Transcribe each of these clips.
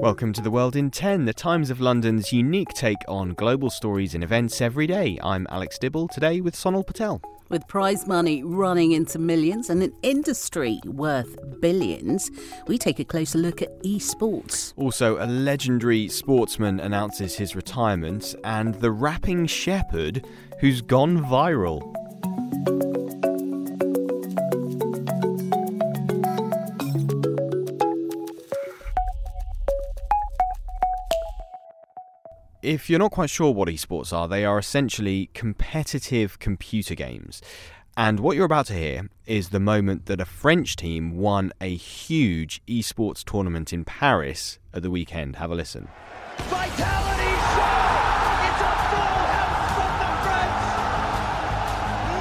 Welcome to the World in 10, the Times of London's unique take on global stories and events every day. I'm Alex Dibble, today with Sonal Patel. With prize money running into millions and an industry worth billions, we take a closer look at esports. Also, a legendary sportsman announces his retirement, and the rapping shepherd who's gone viral. If you're not quite sure what esports are, they are essentially competitive computer games. And what you're about to hear is the moment that a French team won a huge esports tournament in Paris at the weekend. Have a listen. Vitality show! It's a full house from the French!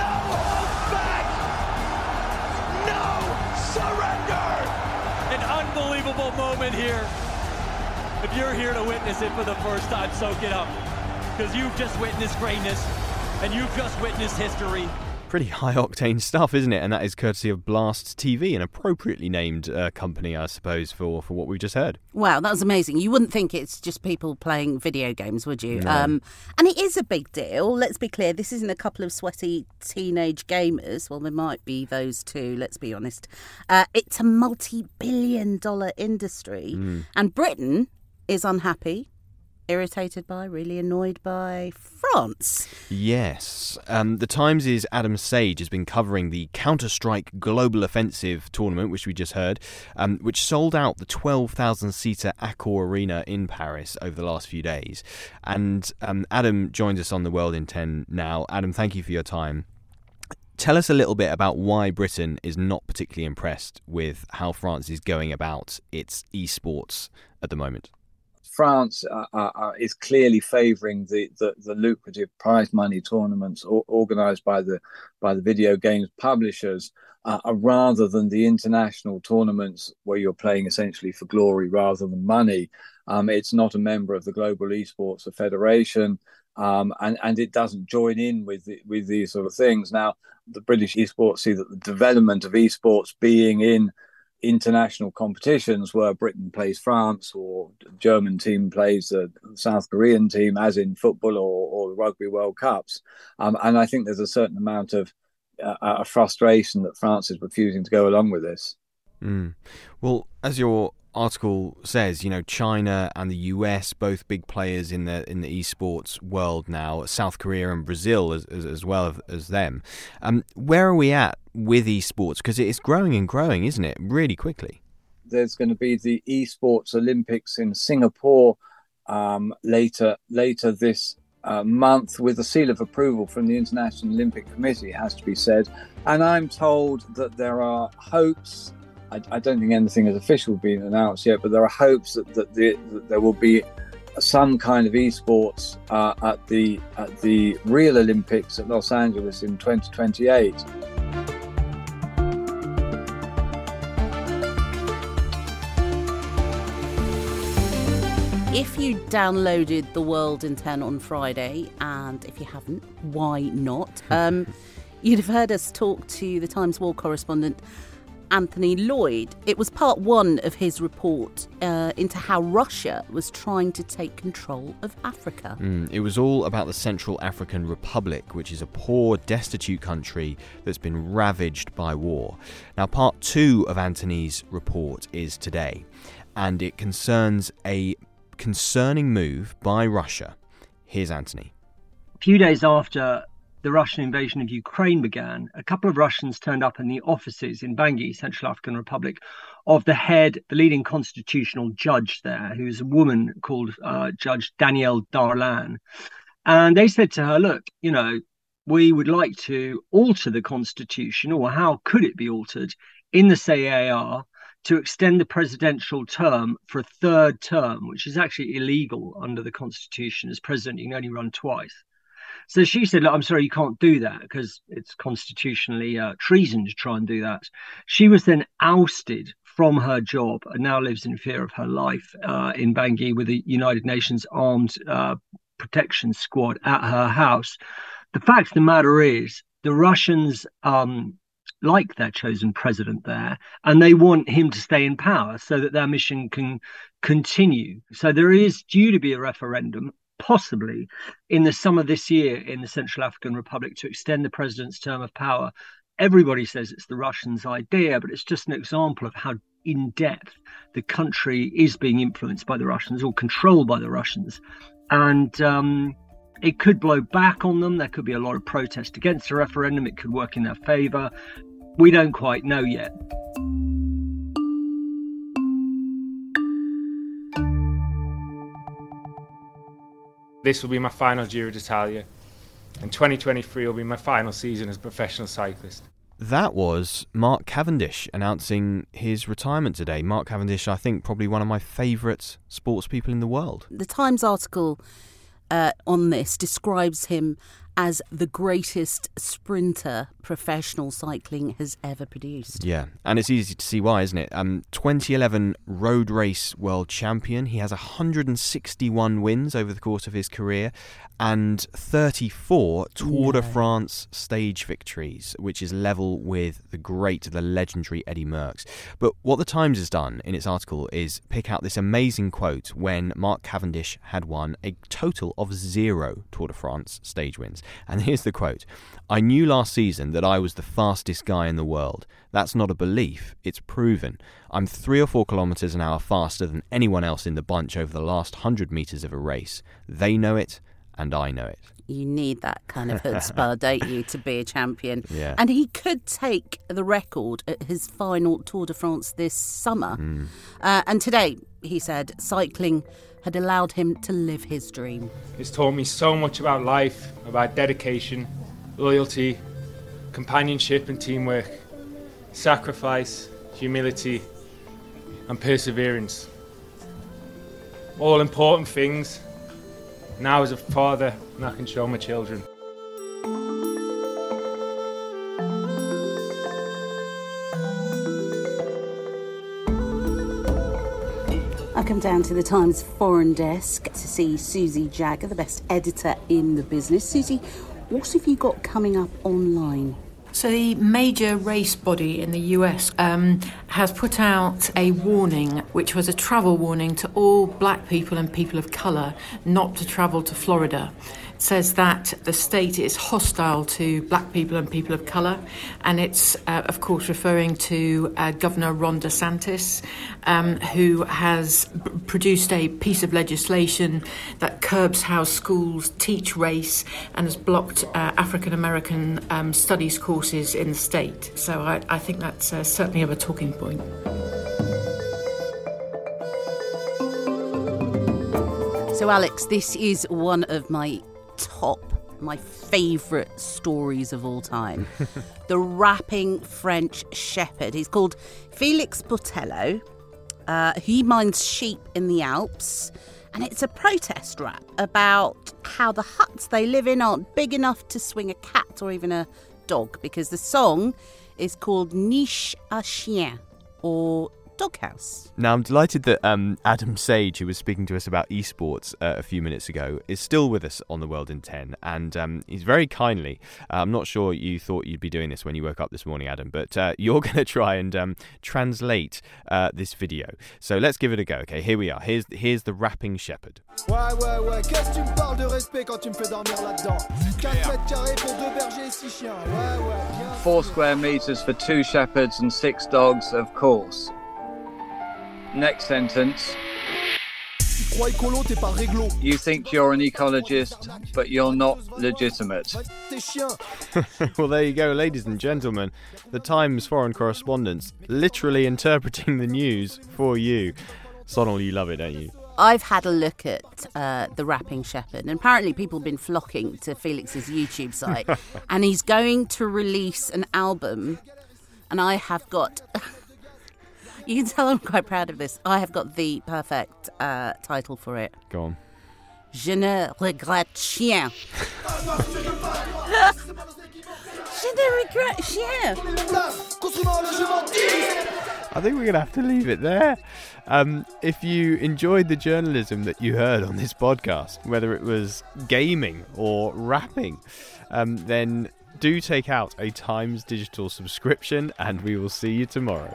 No hold back! No surrender! An unbelievable moment here. If you're here to witness it for the first time, soak it up. Because you've just witnessed greatness and you've just witnessed history. Pretty high octane stuff, isn't it? And that is courtesy of Blast TV, an appropriately named uh, company, I suppose, for, for what we've just heard. Wow, that was amazing. You wouldn't think it's just people playing video games, would you? No. Um, and it is a big deal. Let's be clear. This isn't a couple of sweaty teenage gamers. Well, there might be those too, let's be honest. Uh, it's a multi billion dollar industry. And Britain is unhappy, irritated by, really annoyed by France. Yes. Um, the Times' is Adam Sage has been covering the Counter Strike Global Offensive tournament, which we just heard, um, which sold out the 12,000 seater Accor Arena in Paris over the last few days. And um, Adam joins us on the World in 10 now. Adam, thank you for your time. Tell us a little bit about why Britain is not particularly impressed with how France is going about its esports at the moment. France uh, uh, uh, is clearly favouring the, the, the lucrative prize money tournaments organised by the by the video games publishers, uh, uh, rather than the international tournaments where you're playing essentially for glory rather than money. Um, it's not a member of the Global Esports Federation, um, and and it doesn't join in with the, with these sort of things. Now, the British esports see that the development of esports being in international competitions where Britain plays France or German team plays the South Korean team, as in football or, or the Rugby World Cups. Um, and I think there's a certain amount of uh, uh, frustration that France is refusing to go along with this. Mm. Well, as your article says, you know, China and the US, both big players in the in the esports world now. South Korea and Brazil as as, as well as them. Um, where are we at with esports? Because it's growing and growing, isn't it? Really quickly. There's going to be the esports Olympics in Singapore um, later later this uh, month with a seal of approval from the International Olympic Committee, it has to be said. And I'm told that there are hopes. I, I don't think anything has officially been announced yet, but there are hopes that, that, the, that there will be some kind of esports uh, at the at the real Olympics at Los Angeles in 2028. If you downloaded The World in 10 on Friday, and if you haven't, why not? Um, you'd have heard us talk to the Times War correspondent Anthony Lloyd. It was part one of his report uh, into how Russia was trying to take control of Africa. Mm, it was all about the Central African Republic, which is a poor, destitute country that's been ravaged by war. Now, part two of Anthony's report is today, and it concerns a concerning move by Russia. Here's Anthony. A few days after the Russian invasion of Ukraine began, a couple of Russians turned up in the offices in Bangui, Central African Republic, of the head, the leading constitutional judge there, who's a woman called uh, Judge Danielle Darlan. And they said to her, Look, you know, we would like to alter the constitution, or how could it be altered in the CAR to extend the presidential term for a third term, which is actually illegal under the constitution. As president, you can only run twice. So she said, Look, I'm sorry, you can't do that because it's constitutionally uh, treason to try and do that. She was then ousted from her job and now lives in fear of her life uh, in Bangui with the United Nations Armed uh, Protection Squad at her house. The fact of the matter is, the Russians um, like their chosen president there, and they want him to stay in power so that their mission can continue. So there is due to be a referendum, possibly in the summer this year in the Central African Republic, to extend the president's term of power. Everybody says it's the Russians' idea, but it's just an example of how in depth the country is being influenced by the Russians or controlled by the Russians. And um, it could blow back on them. There could be a lot of protest against the referendum. It could work in their favour. We don't quite know yet. This will be my final Giro d'Italia, and 2023 will be my final season as a professional cyclist. That was Mark Cavendish announcing his retirement today. Mark Cavendish, I think, probably one of my favourite sports people in the world. The Times article uh, on this describes him as the greatest sprinter professional cycling has ever produced. Yeah, and it's easy to see why, isn't it? Um, 2011 road race world champion. He has 161 wins over the course of his career and 34 Tour de France stage victories, which is level with the great, the legendary Eddie Merckx. But what the Times has done in its article is pick out this amazing quote when Mark Cavendish had won a total of zero Tour de France stage wins. And here's the quote I knew last season that I was the fastest guy in the world. That's not a belief, it's proven. I'm three or four kilometres an hour faster than anyone else in the bunch over the last hundred metres of a race. They know it and I know it. You need that kind of chutzpah, don't you, to be a champion? Yeah. And he could take the record at his final Tour de France this summer. Hmm. Uh, and today, he said, cycling had allowed him to live his dream. It's taught me so much about life, about dedication, loyalty, companionship and teamwork, sacrifice, humility, and perseverance. All important things. Now, as a father, I can show my children. Down to the Times foreign desk to see Susie Jagger, the best editor in the business. Susie, what have you got coming up online? So, the major race body in the US um, has put out a warning, which was a travel warning to all black people and people of colour not to travel to Florida. Says that the state is hostile to black people and people of colour, and it's, uh, of course, referring to uh, Governor Ron DeSantis, um, who has b- produced a piece of legislation that curbs how schools teach race and has blocked uh, African American um, studies courses in the state. So I, I think that's uh, certainly a talking point. So, Alex, this is one of my top, my favourite stories of all time. the rapping French shepherd. He's called Felix Botello. Uh, he minds sheep in the Alps. And it's a protest rap about how the huts they live in aren't big enough to swing a cat or even a dog because the song is called Niche à Chien or Doghouse. Now, I'm delighted that um, Adam Sage, who was speaking to us about esports uh, a few minutes ago, is still with us on the World in 10. And um, he's very kindly, uh, I'm not sure you thought you'd be doing this when you woke up this morning, Adam, but uh, you're going to try and um, translate uh, this video. So let's give it a go, okay? Here we are. Here's, here's the rapping shepherd. Ouais, ouais, ouais, qu'est-ce que tu me parles de respect quand tu me fais dormir là-dedans 4 mètres carrés pour deux bergers et 6 chiens. Ouais, ouais. Four square meters for two shepherds and six dogs, of course. Next sentence. Tu crois écolo, t'es pas réglo. You think you're an ecologist, but you're not legitimate. Va tes chiens. well, there you go, ladies and gentlemen. The Times foreign correspondents literally interpreting the news for you. Sonal, you love it, don't you? I've had a look at uh, the Rapping Shepherd, and apparently people have been flocking to Felix's YouTube site, and he's going to release an album, and I have got. You can tell I'm quite proud of this. I have got the perfect uh, title for it. Go on. Je ne regrette chien. Je ne regrette chien. Place, construis-moi un logement digne. I think we're going to have to leave it there. Um, if you enjoyed the journalism that you heard on this podcast, whether it was gaming or rapping, um, then do take out a Times digital subscription, and we will see you tomorrow.